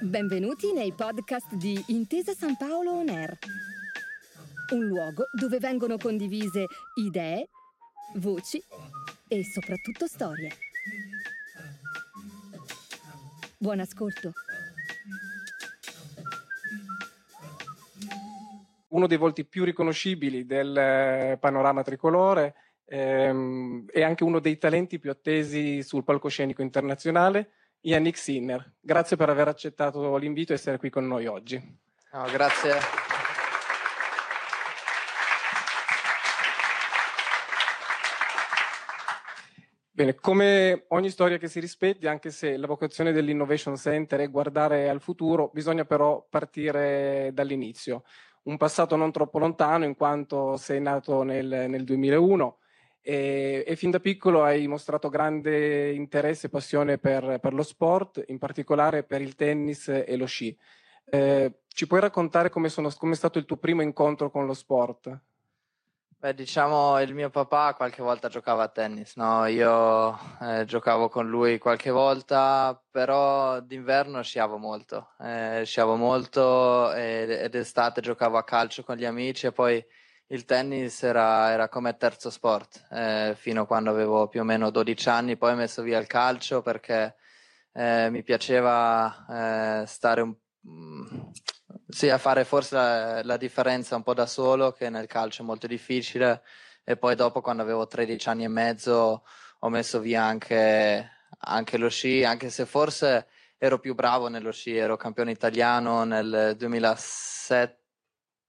Benvenuti nei podcast di Intesa San Paolo On Air, un luogo dove vengono condivise idee, voci e soprattutto storie. Buon ascolto. Uno dei volti più riconoscibili del eh, panorama tricolore ehm, e anche uno dei talenti più attesi sul palcoscenico internazionale, Yannick Sinner. Grazie per aver accettato l'invito e essere qui con noi oggi. No, grazie. Bene, come ogni storia che si rispetti, anche se la vocazione dell'Innovation Center è guardare al futuro, bisogna però partire dall'inizio. Un passato non troppo lontano, in quanto sei nato nel, nel 2001 e, e, fin da piccolo hai mostrato grande interesse e passione per, per, lo sport, in particolare per il tennis e lo sci. Eh, ci puoi raccontare come, sono, come è stato il tuo primo incontro con lo sport? Beh, diciamo il mio papà qualche volta giocava a tennis, no? Io eh, giocavo con lui qualche volta, però d'inverno sciavo molto, eh, sciavo molto ed, ed estate giocavo a calcio con gli amici e poi il tennis era, era come terzo sport eh, fino a quando avevo più o meno 12 anni, poi ho messo via il calcio perché eh, mi piaceva eh, stare un, mm, sì, a fare forse la, la, differenza un po' da solo, che nel calcio è molto difficile. E poi dopo, quando avevo 13 anni e mezzo, ho messo via anche, anche lo sci, anche se forse ero più bravo nello sci, ero campione italiano nel 2007,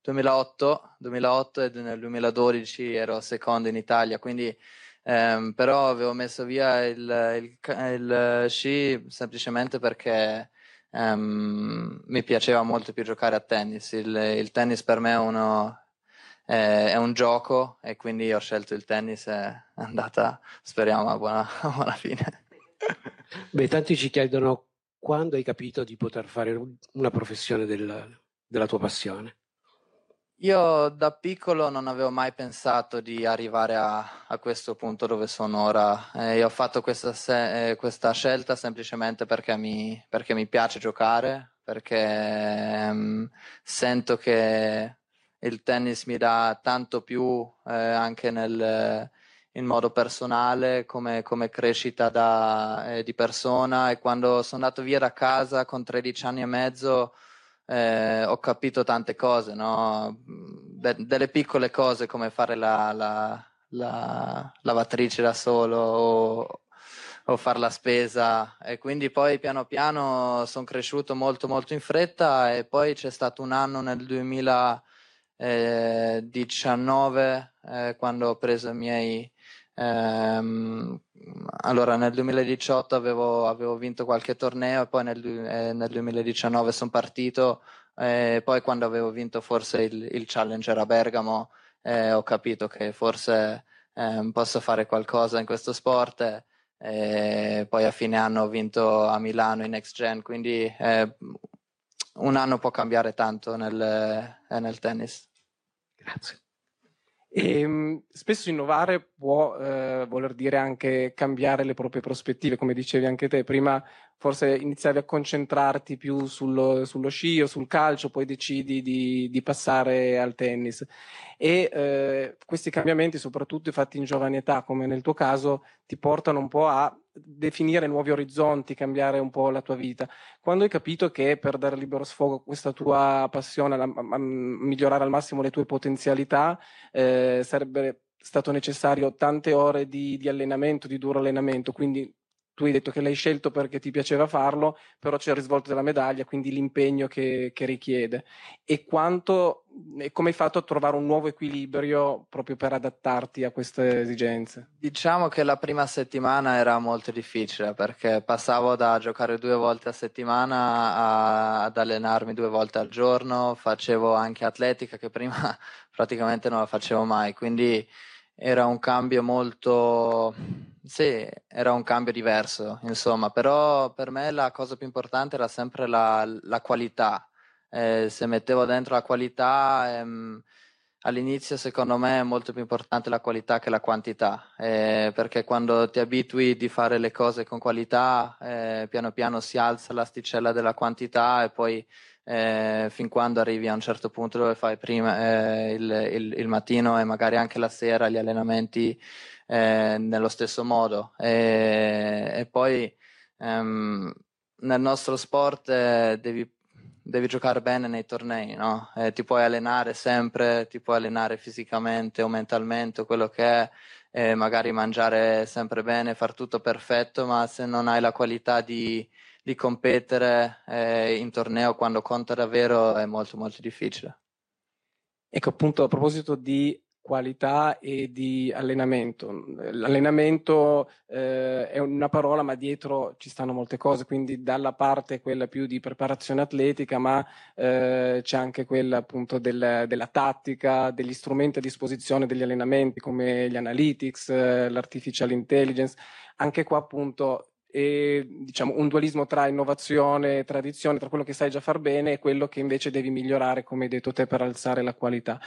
2008, 2008 e nel 2012 ero secondo in Italia, quindi ehm, però avevo messo via il, il, il sci semplicemente perché Um, mi piaceva molto più giocare a tennis. Il, il tennis per me è, uno, è, è, un gioco e quindi ho scelto il tennis e è andata, speriamo, a buona, a buona fine. Beh, tanti ci chiedono quando hai capito di poter fare una professione del, della tua passione. Io da piccolo non avevo mai pensato di arrivare a, a questo punto dove sono ora. Eh, io ho fatto questa, se- eh, questa scelta semplicemente perché mi, perché mi, piace giocare, perché ehm, sento che il tennis mi dà tanto più eh, anche nel, in modo personale come, come crescita da, eh, di persona e quando sono andato via da casa con 13 anni e mezzo eh, ho capito tante cose, no? De- delle piccole cose come fare la, la, la lavatrice da solo o, o fare la spesa e quindi poi piano piano sono cresciuto molto molto in fretta e poi c'è stato un anno nel 2019 eh, quando ho preso i miei Ehm, allora nel 2018 avevo, avevo, vinto qualche torneo e poi nel, eh, nel 2019 sono partito e poi quando avevo vinto forse il, il Challenger a Bergamo eh, ho capito che forse eh, posso fare qualcosa in questo sport e poi a fine anno ho vinto a Milano in Next Gen quindi eh, un anno può cambiare tanto nel, eh, nel tennis. Grazie. E, ehm, spesso innovare può eh, voler dire anche cambiare le proprie prospettive, come dicevi anche te. Prima forse iniziavi a concentrarti più sullo, sullo sci o sul calcio, poi decidi di, di passare al tennis. E eh, questi cambiamenti, soprattutto fatti in giovane età, come nel tuo caso, ti portano un po' a definire nuovi orizzonti, cambiare un po' la tua vita. Quando hai capito che per dare libero sfogo a questa tua passione, a, a migliorare al massimo le tue potenzialità, eh, sarebbe stato necessario tante ore di, di allenamento, di duro allenamento, quindi tu hai detto che l'hai scelto perché ti piaceva farlo, però c'è il risvolto della medaglia, quindi l'impegno che, che richiede. E quanto, e come hai fatto a trovare un nuovo equilibrio proprio per adattarti a queste esigenze? Diciamo che la prima settimana era molto difficile perché passavo da giocare due volte a settimana a, ad allenarmi due volte al giorno, facevo anche atletica che prima praticamente non la facevo mai, quindi era un cambio molto sì, era un cambio diverso, insomma, però per me la cosa più importante era sempre la, la qualità. Eh, se mettevo dentro la qualità, ehm, all'inizio secondo me è molto più importante la qualità che la quantità, eh, perché quando ti abitui di fare le cose con qualità, eh, piano piano si alza l'asticella della quantità e poi eh, fin quando arrivi a un certo punto dove fai prima eh, il, il, il, mattino e magari anche la sera gli allenamenti eh, nello stesso modo. E, e poi ehm, nel nostro sport eh, devi devi giocare bene nei tornei, no? Eh, ti puoi allenare sempre, ti puoi allenare fisicamente o mentalmente, quello che è, magari mangiare sempre bene, far tutto perfetto, ma se non hai la qualità di, di competere eh, in torneo quando conta davvero è molto molto difficile. Ecco appunto a proposito di qualità e di allenamento. L'allenamento eh, è una parola, ma dietro ci stanno molte cose, quindi dalla parte quella più di preparazione atletica, ma eh, c'è anche quella appunto del, della tattica, degli strumenti a disposizione degli allenamenti come gli analytics, eh, l'artificial intelligence. Anche qua appunto e diciamo un dualismo tra innovazione e tradizione, tra quello che sai già far bene e quello che invece devi migliorare, come hai detto te, per alzare la qualità.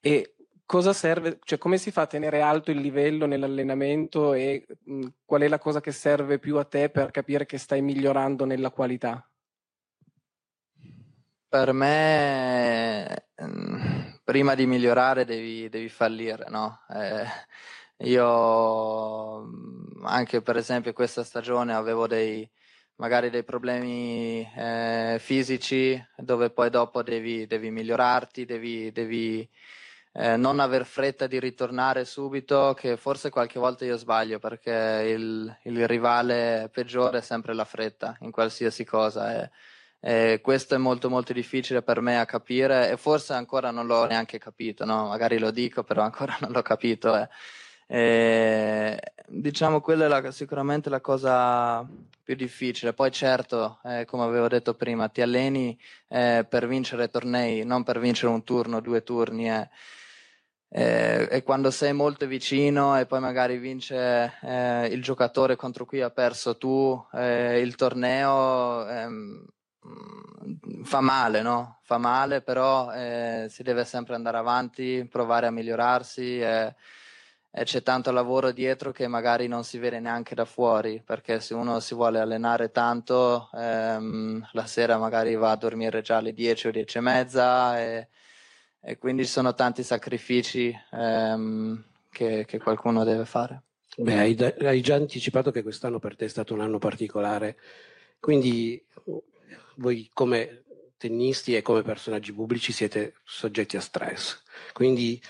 E cosa serve, cioè come si fa a tenere alto il livello nell'allenamento e mh, qual è la cosa che serve più a te per capire che stai migliorando nella qualità? Per me, prima di migliorare devi, devi fallire, no? Eh, io anche per esempio questa stagione avevo dei, magari dei problemi eh, fisici dove poi dopo devi, devi migliorarti, devi, devi eh, non aver fretta di ritornare subito, che forse qualche volta io sbaglio perché il, il rivale peggiore è sempre la fretta in qualsiasi cosa. E, e questo è molto molto difficile per me a capire e forse ancora non l'ho neanche capito, no? magari lo dico però ancora non l'ho capito. Eh. E, diciamo quella è la, sicuramente la cosa più difficile. Poi certo, eh, come avevo detto prima, ti alleni eh, per vincere tornei, non per vincere un turno, due turni. Eh eh, e quando sei molto vicino e poi magari vince eh, il giocatore contro cui ha perso tu eh, il torneo ehm, fa male, no? Fa male, però eh, si deve sempre andare avanti, provare a migliorarsi c'è tanto lavoro dietro che magari non si vede neanche da fuori, perché se uno si vuole allenare tanto, ehm, la sera magari va a dormire già alle 10 o 10 e mezza e e quindi ci sono tanti sacrifici ehm, che, che, qualcuno deve fare. Beh, hai, hai, già anticipato che quest'anno per te è stato un anno particolare, quindi voi come tennisti e come personaggi pubblici siete soggetti a stress. Quindi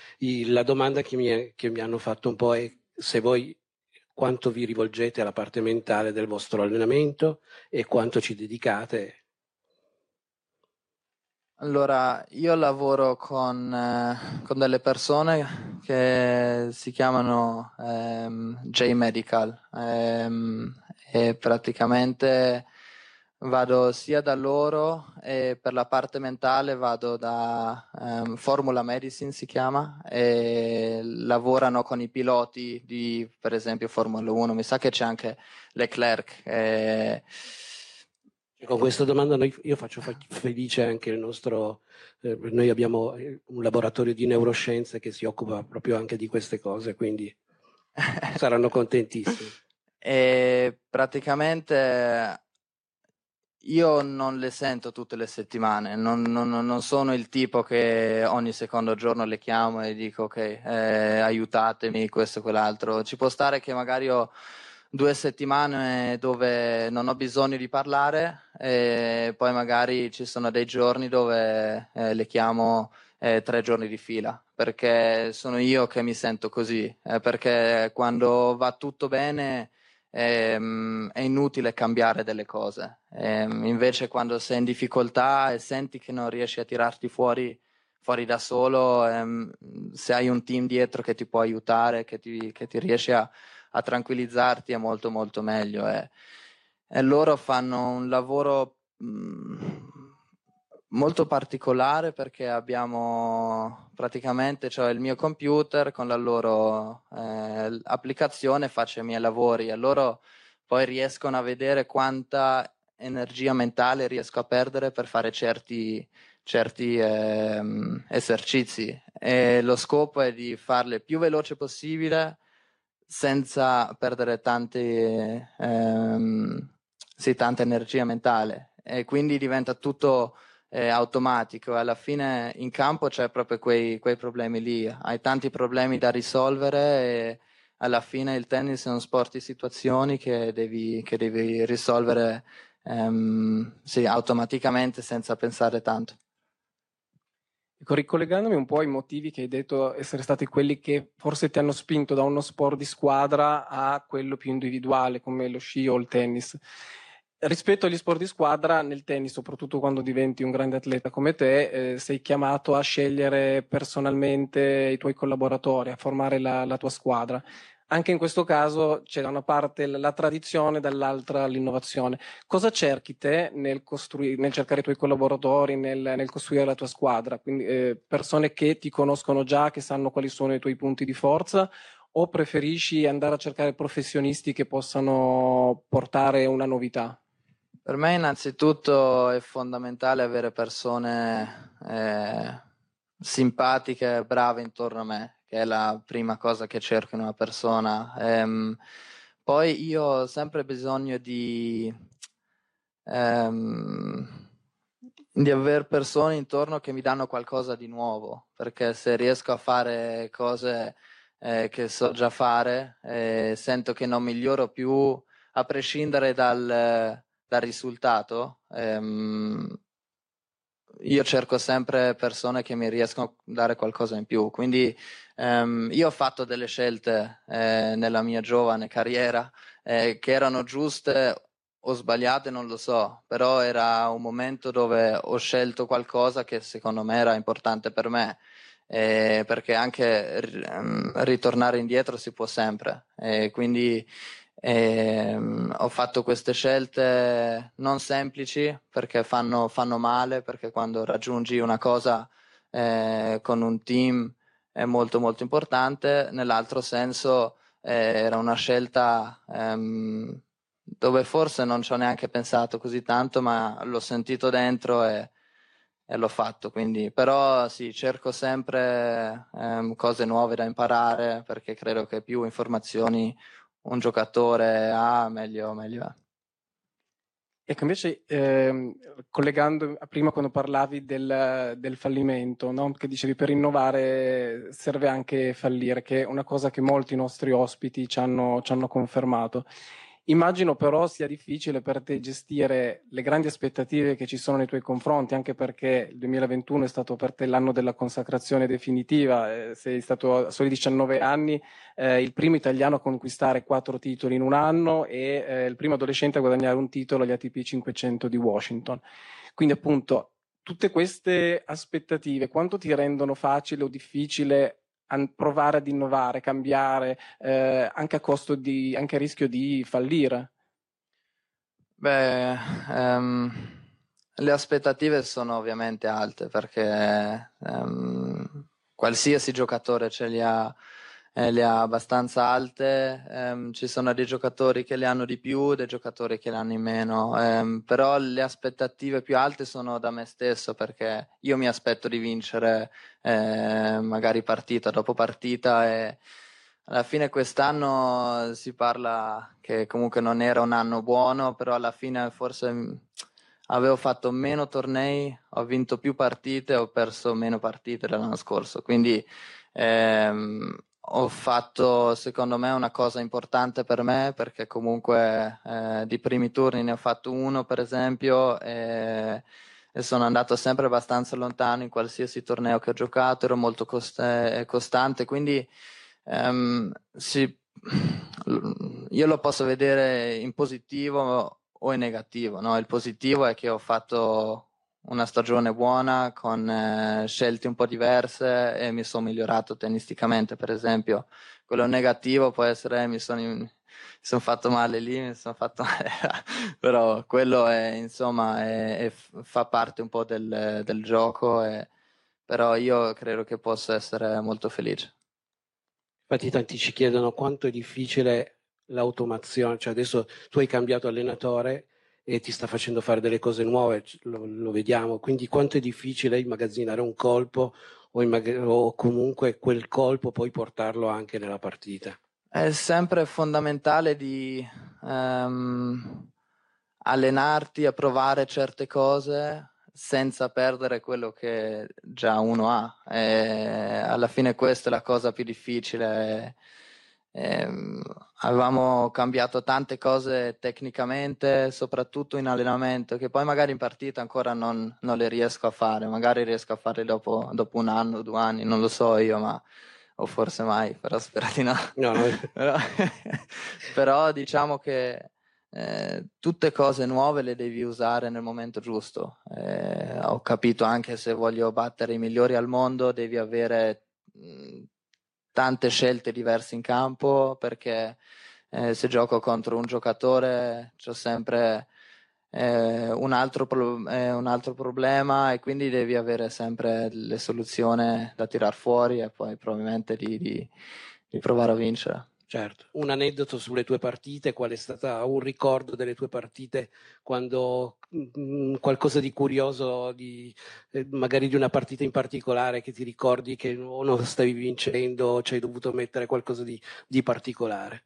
la domanda che mi, che mi hanno fatto un po' è se voi quanto vi rivolgete alla parte mentale del vostro allenamento e quanto ci dedicate allora, io lavoro con, eh, con delle persone che si chiamano ehm, J-Medical ehm, e praticamente vado sia da loro e per la parte mentale vado da ehm, Formula Medicine si chiama e lavorano con i piloti di per esempio Formula 1 mi sa che c'è anche Leclerc e, con questa domanda noi, io faccio felice anche il nostro, eh, noi abbiamo eh, un laboratorio di neuroscienze che si occupa proprio anche di queste cose, quindi saranno contentissimi. E praticamente io non le sento tutte le settimane, non, non, non, sono il tipo che ogni secondo giorno le chiamo e dico ok, eh, aiutatemi, questo e quell'altro. Ci può stare che magari ho due settimane dove non ho bisogno di parlare e poi magari ci sono dei giorni dove eh, le chiamo eh, tre giorni di fila perché sono io che mi sento così eh, perché quando va tutto bene ehm, è inutile cambiare delle cose ehm, invece quando sei in difficoltà e senti che non riesci a tirarti fuori fuori da solo ehm, se hai un team dietro che ti può aiutare che ti, che ti riesce a a tranquillizzarti è molto molto meglio. Eh. E loro fanno un lavoro mh, mm, molto particolare perché abbiamo praticamente cioè il mio computer con la loro eh, applicazione faccio i miei lavori e loro poi riescono a vedere quanta energia mentale riesco a perdere per fare certi, certi eh, esercizi. E lo scopo è di farle più veloce possibile senza perdere tante, ehm, sì, tanta energia mentale. E quindi diventa tutto eh, automatico. Alla fine in campo c'è proprio quei, quei, problemi lì, hai tanti problemi da risolvere e alla fine il tennis è uno sport di situazioni che devi, che devi risolvere ehm, sì, automaticamente senza pensare tanto. Ricollegandomi un po' ai motivi che hai detto essere stati quelli che forse ti hanno spinto da uno sport di squadra a quello più individuale come lo sci o il tennis. Rispetto agli sport di squadra, nel tennis, soprattutto quando diventi un grande atleta come te, eh, sei chiamato a scegliere personalmente i tuoi collaboratori, a formare la, la tua squadra. Anche in questo caso c'è da una parte la, tradizione, dall'altra l'innovazione. Cosa cerchi te nel, nel cercare i tuoi collaboratori, nel, nel costruire la tua squadra? Quindi eh, persone che ti conoscono già, che sanno quali sono i tuoi punti di forza, o preferisci andare a cercare professionisti che possano portare una novità? Per me innanzitutto è fondamentale avere persone eh, simpatiche, brave intorno a me, che è la prima cosa che cerco in una persona. Ehm, poi io ho sempre bisogno di, ehm, di avere persone intorno che mi danno qualcosa di nuovo, perché se riesco a fare cose eh, che so già fare, eh, sento che non miglioro più a prescindere dal dal risultato, ehm, io cerco sempre persone che mi riescono a dare qualcosa in più. Quindi ehm, io ho fatto delle scelte eh, nella mia giovane carriera eh, che erano giuste o sbagliate, non lo so, però era un momento dove ho scelto qualcosa che secondo me era importante per me. Eh, perché anche ehm, ritornare indietro si può sempre. quindi e, um, ho fatto queste scelte non semplici perché fanno, fanno male, perché quando raggiungi una cosa eh, con un team è molto molto importante, nell'altro senso eh, era una scelta ehm, dove forse non ci ho neanche pensato così tanto, ma l'ho sentito dentro e, e l'ho fatto. Quindi, però sì, cerco sempre ehm, cose nuove da imparare perché credo che più informazioni un giocatore ha, meglio, meglio è. Ecco, invece, eh, collegando a prima quando parlavi del, del fallimento, no? che dicevi per innovare serve anche fallire, che è una cosa che molti nostri ospiti ci hanno, ci hanno confermato. Immagino però sia difficile per te gestire le grandi aspettative che ci sono nei tuoi confronti, anche perché il 2021 è stato per te l'anno della consacrazione definitiva, eh, sei stato a soli 19 anni eh, il primo italiano a conquistare quattro titoli in un anno e eh, il primo adolescente a guadagnare un titolo agli ATP 500 di Washington. Quindi appunto tutte queste aspettative quanto ti rendono facile o difficile provare ad innovare, cambiare, eh, anche a costo di, anche a rischio di fallire? Beh, um, le aspettative sono ovviamente alte perché um, qualsiasi giocatore ce li ha eh, le ha abbastanza alte, ehm, ci sono dei giocatori che le hanno di più, dei giocatori che le hanno in meno, ehm, però le aspettative più alte sono da me stesso perché io mi aspetto di vincere eh, magari partita dopo partita e alla fine quest'anno si parla che comunque non era un anno buono, però alla fine forse avevo fatto meno tornei, ho vinto più partite, ho perso meno partite dell'anno scorso, quindi ehm, ho fatto secondo me una cosa importante per me perché comunque eh, di primi turni ne ho fatto uno per esempio e, e, sono andato sempre abbastanza lontano in qualsiasi torneo che ho giocato, ero molto cost- costante, quindi ehm, sì, io lo posso vedere in positivo o in negativo. No? Il positivo è che ho fatto una stagione buona con eh, scelte un po' diverse e mi sono migliorato tennisticamente, per esempio. Quello negativo può essere mi sono, mi sono fatto male lì, mi sono fatto male, però quello è, insomma, è, è, fa parte un po' del, del gioco, e, però io credo che possa essere molto felice. Infatti tanti ci chiedono quanto è difficile l'automazione, cioè adesso tu hai cambiato allenatore, e ti sta facendo fare delle cose nuove, lo, lo, vediamo. Quindi quanto è difficile immagazzinare un colpo o, mag- o comunque quel colpo poi portarlo anche nella partita? È sempre fondamentale di um, allenarti a provare certe cose senza perdere quello che già uno ha. E alla fine questa è la cosa più difficile. E, um, avevamo cambiato tante cose tecnicamente, soprattutto in allenamento, che poi magari in partita ancora non, non le riesco a fare, magari riesco a farle dopo, dopo un anno, due anni, non lo so io, ma o forse mai, però spero di no. no, no. però, però, diciamo che eh, tutte cose nuove le devi usare nel momento giusto. Eh, ho capito anche se voglio battere i migliori al mondo, devi avere tante scelte diverse in campo perché eh, se gioco contro un giocatore ho sempre eh, un, altro pro- eh, un, altro problema e quindi devi avere sempre le soluzioni da tirar fuori e poi probabilmente di, di, di provare a vincere. Certo, un aneddoto sulle tue partite, qual è stato un ricordo delle tue partite quando mh, mm, qualcosa di curioso, di, eh, magari di una partita in particolare che ti ricordi che o non stavi vincendo o ci hai dovuto mettere qualcosa di, di particolare?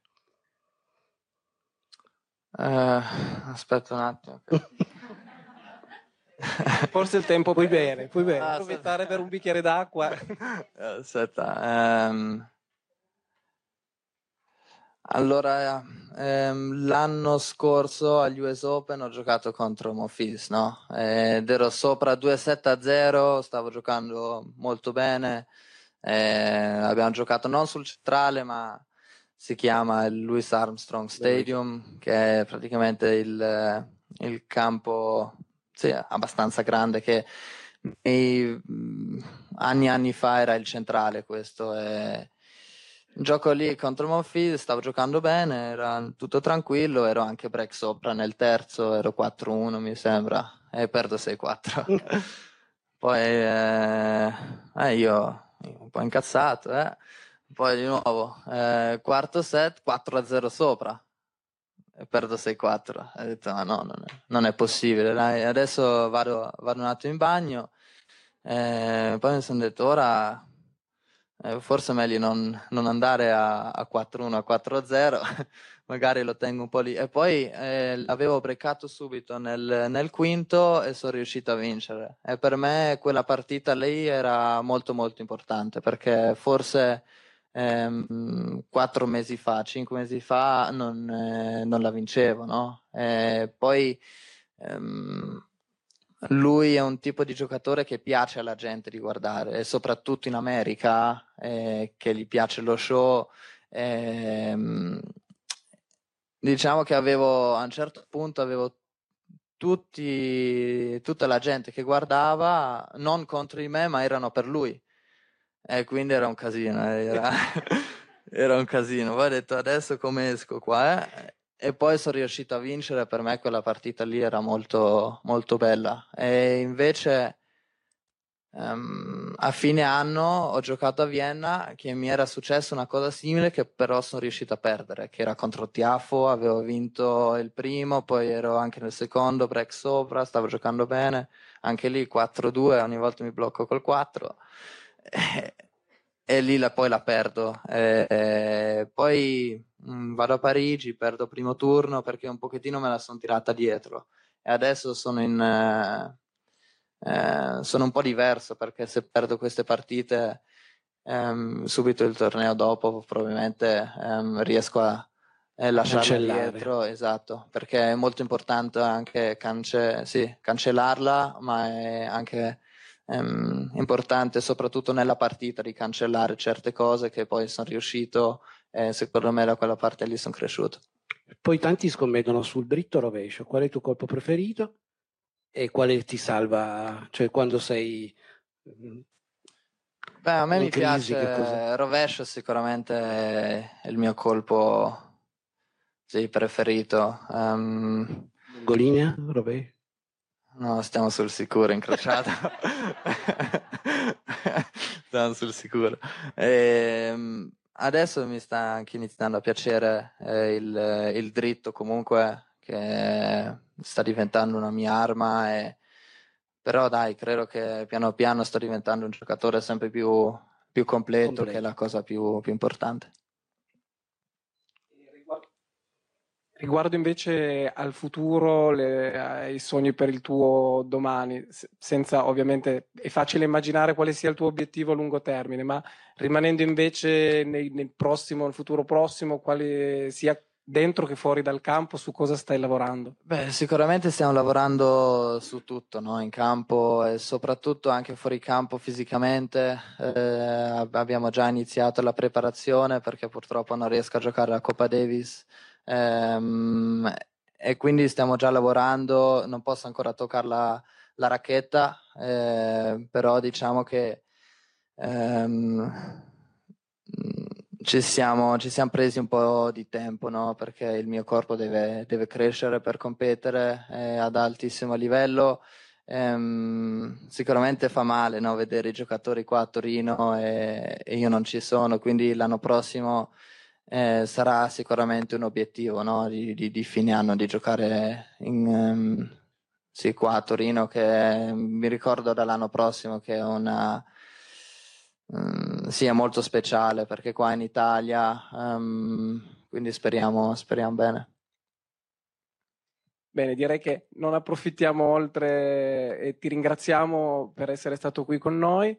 Uh, aspetta un attimo. Forse il tempo puoi bere, puoi bere. Ah, approfittare per un bicchiere d'acqua. Aspetta. Um, allora, um, l'anno scorso agli US Open ho giocato contro Mofis, no? Ed ero sopra 2-7-0, stavo giocando molto bene. Eh, abbiamo giocato non sul centrale, ma si chiama il Louis Armstrong Stadium, che è praticamente il, il campo sì, abbastanza grande che nei, anni e anni fa era il centrale questo. E, gioco lì contro Monfils, stavo giocando bene, era tutto tranquillo, ero anche break sopra nel terzo, ero 4-1 mi sembra, e perdo 6-4. Poi eh, eh, io un po' incazzato, eh poi di nuovo, eh, quarto set, 4-0 sopra. E perdo 6-4. Ho detto, ma no, non è, non è possibile. Dai. Adesso vado, vado, un attimo in bagno. Eh, poi mi sono detto, ora eh, forse è meglio non, non andare a, a 4-1, a 4-0. Magari lo tengo un po' lì. E poi eh, l'avevo brecato subito nel, nel quinto e sono riuscito a vincere. E per me quella partita lì era molto molto importante perché forse ehm, quattro mesi fa, cinque mesi fa non, eh, non la vincevo, no? E poi ehm, lui è un tipo di giocatore che piace alla gente di guardare, e soprattutto in America, eh, che gli piace lo show. Ehm, diciamo che avevo a un certo punto avevo tutti, tutta la gente che guardava non contro di me, ma erano per lui. E quindi era un casino, eh, era, era un casino. Poi ho detto adesso come esco qua? Eh? E poi sono riuscito a vincere, per me quella partita lì era molto, molto bella. E invece um, a fine anno ho giocato a Vienna che mi era successa una cosa simile che però sono riuscito a perdere, che era contro Tiafo, avevo vinto il primo, poi ero anche nel secondo, break sopra, stavo giocando bene, anche lì 4-2, ogni volta mi blocco col 4 e, lì la, poi la perdo. E, e poi mh, mm, vado a Parigi, perdo primo turno perché un pochettino me la sono tirata dietro. E adesso sono in... Eh, eh, sono un po' diverso perché se perdo queste partite ehm, subito il torneo dopo probabilmente ehm, riesco a eh, lasciarla dietro. Esatto perché è molto importante anche cance- sì, cancellarla ma è anche ehm, importante soprattutto nella partita di cancellare certe cose che poi sono riuscito e secondo me da quella parte lì sono cresciuto. Poi tanti scommettono sul dritto rovescio. Qual è il tuo colpo preferito e quale ti salva? Cioè quando sei... Mm, Beh, a me mi crisi, piace rovescio sicuramente è il mio colpo sì, preferito. Um, Lungolinea, rovescio? No, stiamo sul sicuro, incrociato. stiamo sul sicuro. E, ehm, adesso mi sta anche iniziando a piacere eh, il, il, dritto comunque, che sta diventando una mia arma e però dai, credo che piano piano sto diventando un giocatore sempre più, più completo, Completo. che è la cosa più, più importante. Riguardo invece al futuro, le- ai sogni per il tuo domani, se- senza ovviamente è facile immaginare quale sia il tuo obiettivo a lungo termine, ma rimanendo invece nei- nel prossimo, nel futuro prossimo, quale sia dentro che fuori dal campo, su cosa stai lavorando? Beh, sicuramente stiamo lavorando su tutto, no? In campo e soprattutto anche fuori campo fisicamente. Eh, ab- abbiamo già iniziato la preparazione perché purtroppo non riesco a giocare la Coppa Davis. Ehm, e quindi stiamo già lavorando, non posso ancora toccare la, la racchetta, eh, però diciamo che ehm, ci siamo, ci siamo presi un po' di tempo, no? Perché il mio corpo deve, deve crescere per competere eh, ad altissimo livello. Ehm, sicuramente fa male, no? Vedere i giocatori qua a Torino e, e io non ci sono, quindi l'anno prossimo eh, sarà sicuramente un obiettivo, no? Di, di- di fine anno di giocare in, ehm, sì, qua a Torino, che mi ricordo dall'anno prossimo che è una Mm, sì, è molto speciale perché qua in Italia, ehm, quindi speriamo, speriamo bene. Bene, direi che non approfittiamo oltre e ti ringraziamo per essere stato qui con noi.